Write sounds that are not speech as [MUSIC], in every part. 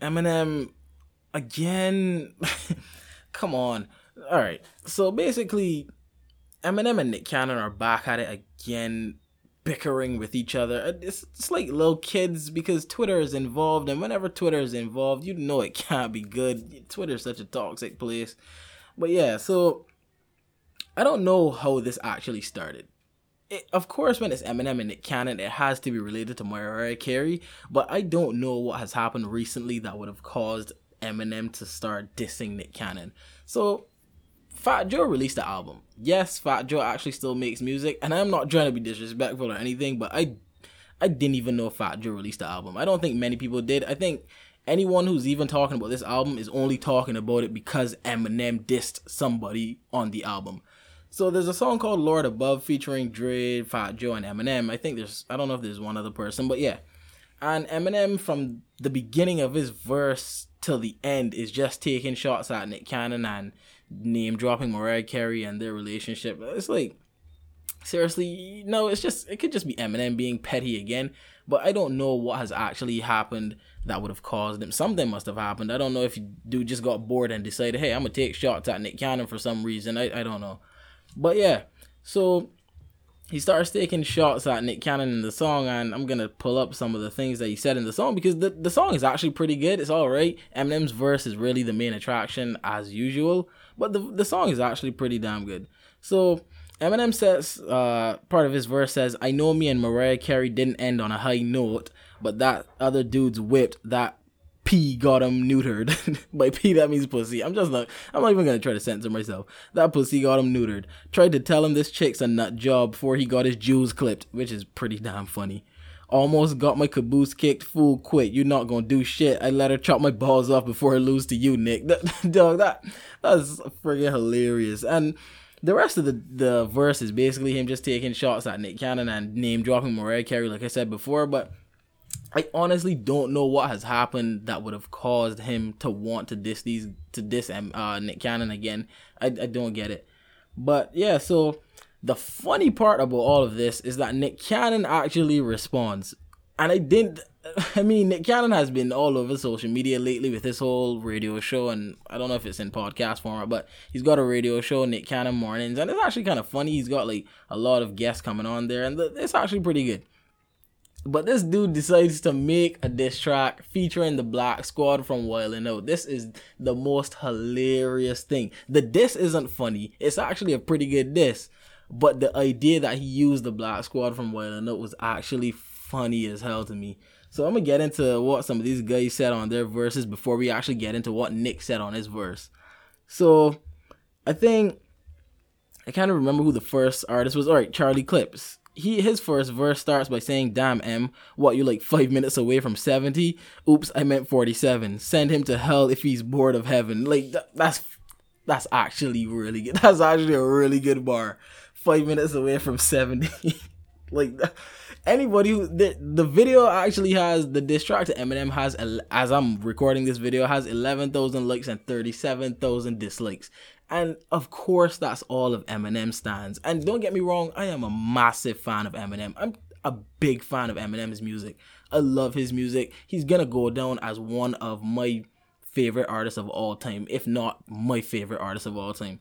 Eminem again. [LAUGHS] Come on. All right. So basically, Eminem and Nick Cannon are back at it again, bickering with each other. Uh, it's, it's like little kids because Twitter is involved, and whenever Twitter is involved, you know it can't be good. Twitter is such a toxic place. But yeah, so I don't know how this actually started. It, of course, when it's Eminem and Nick Cannon, it has to be related to Mariah Carey. But I don't know what has happened recently that would have caused Eminem to start dissing Nick Cannon. So Fat Joe released the album. Yes, Fat Joe actually still makes music, and I'm not trying to be disrespectful or anything, but I I didn't even know Fat Joe released the album. I don't think many people did. I think anyone who's even talking about this album is only talking about it because Eminem dissed somebody on the album. So there's a song called Lord Above featuring Dre, Fat Joe, and Eminem. I think there's I don't know if there's one other person, but yeah. And Eminem from the beginning of his verse till the end is just taking shots at Nick Cannon and name dropping Mariah Carey and their relationship. It's like seriously, no, it's just it could just be Eminem being petty again. But I don't know what has actually happened that would have caused him. Something must have happened. I don't know if dude just got bored and decided, hey, I'm gonna take shots at Nick Cannon for some reason. I, I don't know. But yeah, so he starts taking shots at Nick Cannon in the song, and I'm gonna pull up some of the things that he said in the song because the, the song is actually pretty good. It's all right. Eminem's verse is really the main attraction as usual, but the the song is actually pretty damn good. So Eminem says, uh, part of his verse says, "I know me and Mariah Carey didn't end on a high note, but that other dude's whipped that P got him neutered. [LAUGHS] By P that means pussy. I'm just not I'm not even gonna try to censor myself. That pussy got him neutered. Tried to tell him this chick's a nut job before he got his jewels clipped, which is pretty damn funny. Almost got my caboose kicked. Fool quit. You're not gonna do shit. I let her chop my balls off before I lose to you, Nick. [LAUGHS] dog, that that's friggin' hilarious. And the rest of the the verse is basically him just taking shots at Nick Cannon and name dropping Mariah Carey, like I said before, but I honestly don't know what has happened that would have caused him to want to diss these to diss uh, Nick Cannon again. I, I don't get it. But yeah, so the funny part about all of this is that Nick Cannon actually responds. And I didn't [LAUGHS] I mean Nick Cannon has been all over social media lately with his whole radio show and I don't know if it's in podcast format, but he's got a radio show, Nick Cannon Mornings, and it's actually kind of funny. He's got like a lot of guests coming on there and it's actually pretty good. But this dude decides to make a diss track featuring the Black Squad from Wild Out. This is the most hilarious thing. The diss isn't funny. It's actually a pretty good diss. But the idea that he used the Black Squad from Wild Out was actually funny as hell to me. So I'm gonna get into what some of these guys said on their verses before we actually get into what Nick said on his verse. So I think I kind of remember who the first artist was. All right, Charlie Clips he his first verse starts by saying, "Damn M, what you like five minutes away from 70? Oops, I meant 47. Send him to hell if he's bored of heaven." Like th- that's that's actually really good. [LAUGHS] That's actually a really good bar. Five minutes away from 70. [LAUGHS] like anybody who the, the video actually has the to Eminem has as I'm recording this video has 11,000 likes and 37,000 dislikes. And of course, that's all of Eminem stans. And don't get me wrong, I am a massive fan of Eminem. I'm a big fan of Eminem's music. I love his music. He's gonna go down as one of my favorite artists of all time, if not my favorite artist of all time.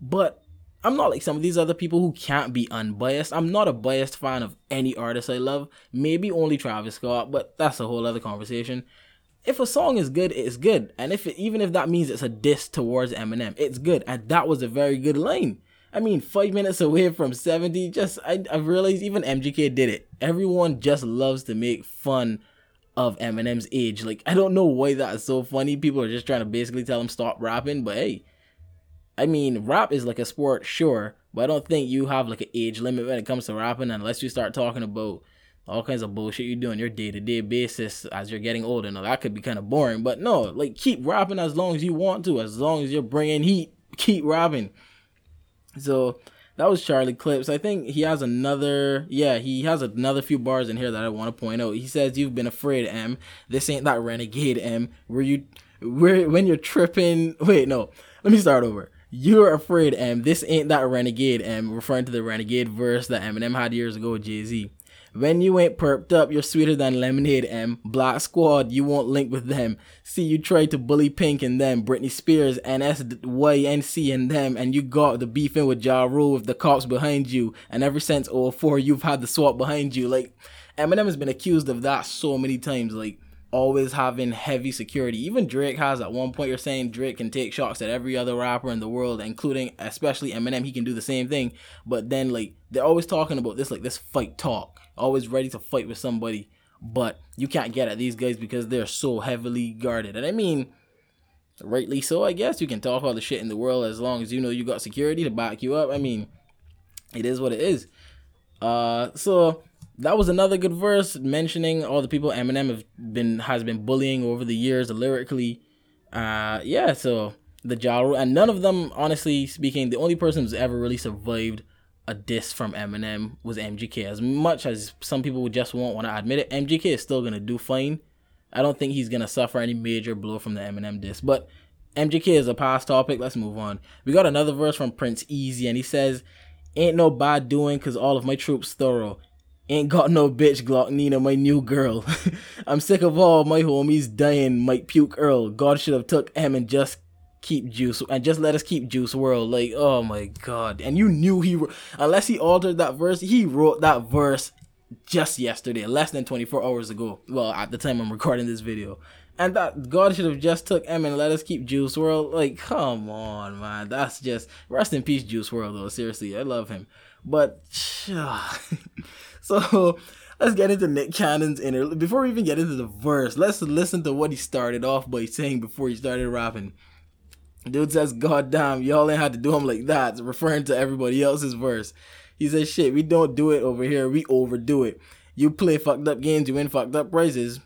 But I'm not like some of these other people who can't be unbiased. I'm not a biased fan of any artist I love. Maybe only Travis Scott, but that's a whole other conversation if a song is good, it's good. And if it, even if that means it's a diss towards Eminem, it's good. And that was a very good line. I mean, five minutes away from 70, just, I, I realized even MGK did it. Everyone just loves to make fun of Eminem's age. Like, I don't know why that is so funny. People are just trying to basically tell him stop rapping, but hey, I mean, rap is like a sport, sure, but I don't think you have like an age limit when it comes to rapping unless you start talking about all kinds of bullshit you do on your day to day basis as you're getting older. Now that could be kind of boring, but no, like keep rapping as long as you want to, as long as you're bringing heat, keep rapping. So that was Charlie Clips. I think he has another, yeah, he has another few bars in here that I want to point out. He says, "You've been afraid, M. This ain't that renegade, M. Were you, where when you're tripping? [LAUGHS] Wait, no. Let me start over." You're afraid, M. This ain't that renegade, M. Referring to the renegade verse that Eminem had years ago with Jay Z When you ain't perped up, you're sweeter than lemonade, M. Black Squad, you won't link with them. See, you tried to bully Pink and them, Britney Spears, NSYNC and them, and you got the beefing with Ja Rule with the cops behind you. And ever since 04, you've had the SWAT behind you. Like, Eminem has been accused of that so many times. Like, always having heavy security. Even Drake has at one point you're saying Drake can take shots at every other rapper in the world, including especially Eminem. He can do the same thing. But then like they're always talking about this like this fight talk, always ready to fight with somebody. But you can't get at these guys because they're so heavily guarded. And I mean, rightly so, I guess. You can talk all the shit in the world as long as you know you got security to back you up. I mean, it is what it is. Uh so that was another good verse mentioning all the people Eminem have been has been bullying over the years lyrically. Uh, yeah, so the Ja and none of them, honestly speaking, the only person who's ever really survived a diss from Eminem was MGK. As much as some people would just won't want to admit it, MGK is still gonna do fine. I don't think he's gonna suffer any major blow from the Eminem diss, but MGK is a past topic. Let's move on. We got another verse from Prince Easy, and he says, "Ain't no bad doing, cause all of my troops thorough." Ain't got no bitch Glock Nina, my new girl. [LAUGHS] I'm sick of all my homies dying, might puke Earl. God should have took him and just keep Juice and just let us keep Juice WRLD. Like, oh my god. And you knew he unless he altered that verse, he wrote that verse just yesterday, less than 24 hours ago. Well, at the time I'm recording this video. And that God should have just took him and let us keep Juice WRLD. Like, come on, man. That's just rest in peace, Juice WRLD. though. Seriously, I love him. But [SIGHS] So let's get into Nick Cannon's inner. Before we even get into the verse, let's listen to what he started off by saying before he started rapping. Dude says, God damn, y'all ain't had to do him like that, referring to everybody else's verse. He says, shit, we don't do it over here, we overdo it. You play fucked up games, you win fucked up prizes.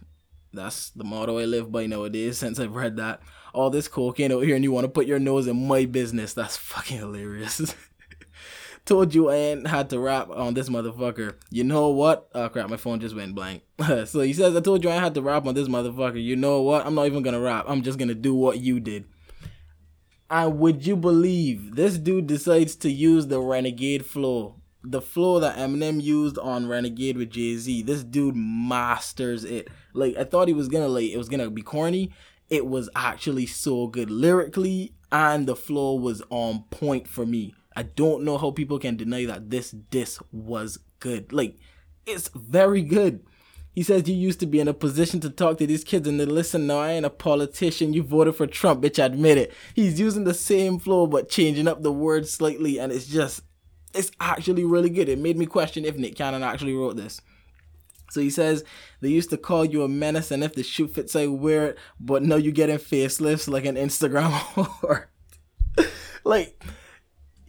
That's the motto I live by nowadays [LAUGHS] since I've read that. All this cocaine out here and you want to put your nose in my business. That's fucking hilarious. [LAUGHS] Told you I ain't had to rap on this motherfucker. You know what? Oh crap, my phone just went blank. [LAUGHS] so he says, I told you I had to rap on this motherfucker. You know what? I'm not even gonna rap. I'm just gonna do what you did. And would you believe this dude decides to use the renegade flow? The flow that Eminem used on Renegade with Jay Z. This dude masters it. Like I thought he was gonna like it was gonna be corny. It was actually so good lyrically, and the flow was on point for me. I don't know how people can deny that this disc was good. Like, it's very good. He says you used to be in a position to talk to these kids and they listen. Now I ain't a politician. You voted for Trump, bitch. Admit it. He's using the same flow but changing up the words slightly, and it's just, it's actually really good. It made me question if Nick Cannon actually wrote this. So he says they used to call you a menace, and if the shoe fits, I wear it. But no, you getting facelifts like an Instagram [LAUGHS] whore. like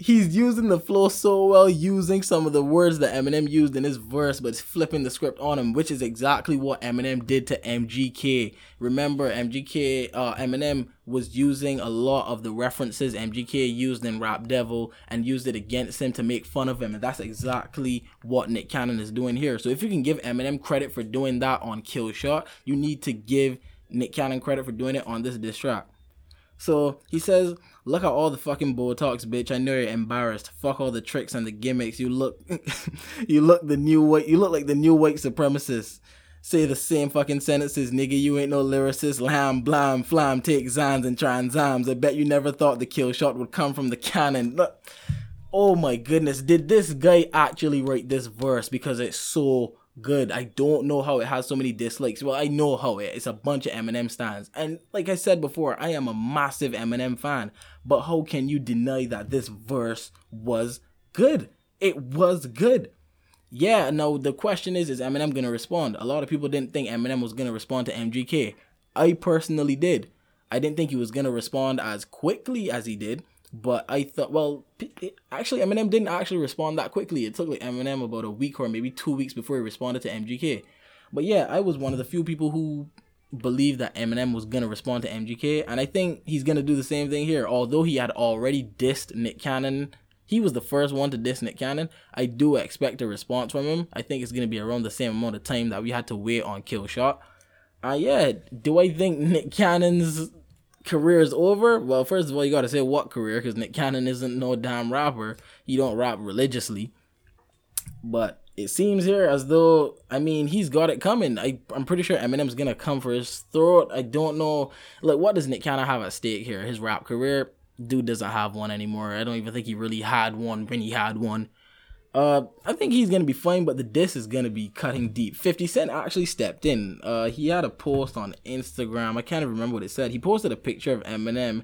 he's using the flow so well, using some of the words that Eminem used in his verse, but flipping the script on him, which is exactly what Eminem did to MGK. Remember, MGK, uh, Eminem was using a lot of the references MGK used in Rap Devil and used it against him to make fun of him, and that's exactly what Nick Cannon is doing here. So if you can give Eminem credit for doing that on Kill Shot, you need to give Nick Cannon credit for doing it on this diss track. So he says, Look at all the fucking Botox, bitch. I know you're embarrassed. Fuck all the tricks and the gimmicks. You look [LAUGHS] you look the new white you look like the new white supremacist. Say the same fucking sentences, nigga. You ain't no lyricist. Lamb, blam, flam, take zans and tranzams. I bet you never thought the kill shot would come from the cannon. Look. Oh my goodness. Did this guy actually write this verse? Because it's so good. I don't know how it has so many dislikes. Well, I know how it. It's a bunch of Eminem stans. And like I said before, I am a massive Eminem fan. But how can you deny that this verse was good? It was good. Yeah, no, the question is, is Eminem gonna respond? A lot of people didn't think Eminem was gonna respond to MGK. I personally did. I didn't think he was gonna respond as quickly as he did. But I thought, well, actually, Eminem didn't actually respond that quickly. It took like Eminem about a week or maybe two weeks before he responded to MGK. But yeah, I was one of the few people who believed that Eminem was gonna respond to MGK, and I think he's gonna do the same thing here. Although he had already dissed Nick Cannon, he was the first one to diss Nick Cannon. I do expect a response from him. I think it's gonna be around the same amount of time that we had to wait on Kill Shot. Uh yeah, do I think Nick Cannon's career is over, well, first of all, you gotta say what career, because Nick Cannon isn't no damn rapper. He don't rap religiously. But it seems here as though I mean he's got it coming. I I'm pretty sure Eminem's gonna come for his throat. I don't know like what does Nick Cannon have at stake here? His rap career, dude doesn't have one anymore. I don't even think he really had one when he had one. Uh, I think he's gonna be fine, but the diss is gonna be cutting deep. Fifty Cent actually stepped in. Uh, he had a post on Instagram. I can't even remember what it said. He posted a picture of Eminem,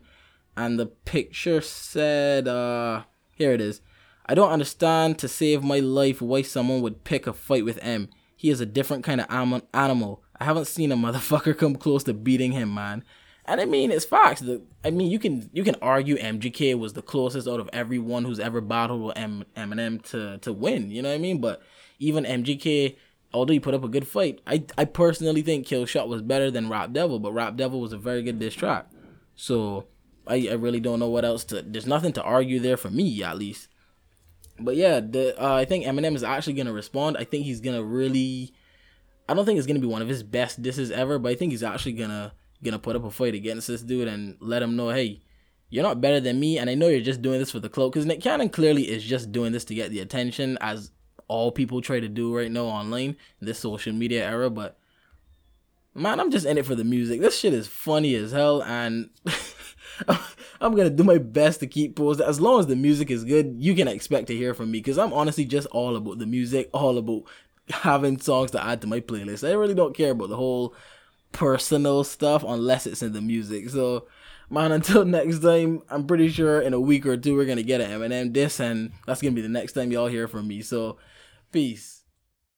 and the picture said, uh, here it is. I don't understand to save my life why someone would pick a fight with M. He is a different kind of animal. I haven't seen a motherfucker come close to beating him, man. I mean, it's Fox. The, I mean, you can you can argue MGK was the closest out of everyone who's ever battled with M- Eminem to to win. You know what I mean? But even MGK, although he put up a good fight, I I personally think Killshot was better than Rap Devil. But Rap Devil was a very good diss track. So I I really don't know what else to. There's nothing to argue there for me at least but yeah, the uh, I think Eminem is actually gonna respond. I think he's gonna really. I don't think it's gonna be one of his best disses ever, but I think he's actually gonna gonna put up a fight against this dude and let him know, hey, you're not better than me, and I know you're just doing this for the cloak. Because Nick Cannon clearly is just doing this to get the attention, as all people try to do right now online in this social media era. But man, I'm just in it for the music. This shit is funny as hell, and [LAUGHS] I'm gonna do my best to keep posted. As long as the music is good, you can expect to hear from me because I'm honestly just all about the music, all about having songs to add to my playlist. I really don't care about the whole personal stuff unless it's in the music. So, man, until [LAUGHS] next time, I'm pretty sure in a week or two we're gonna get an Eminem diss, and that's gonna be the next time y'all hear from me. So, peace.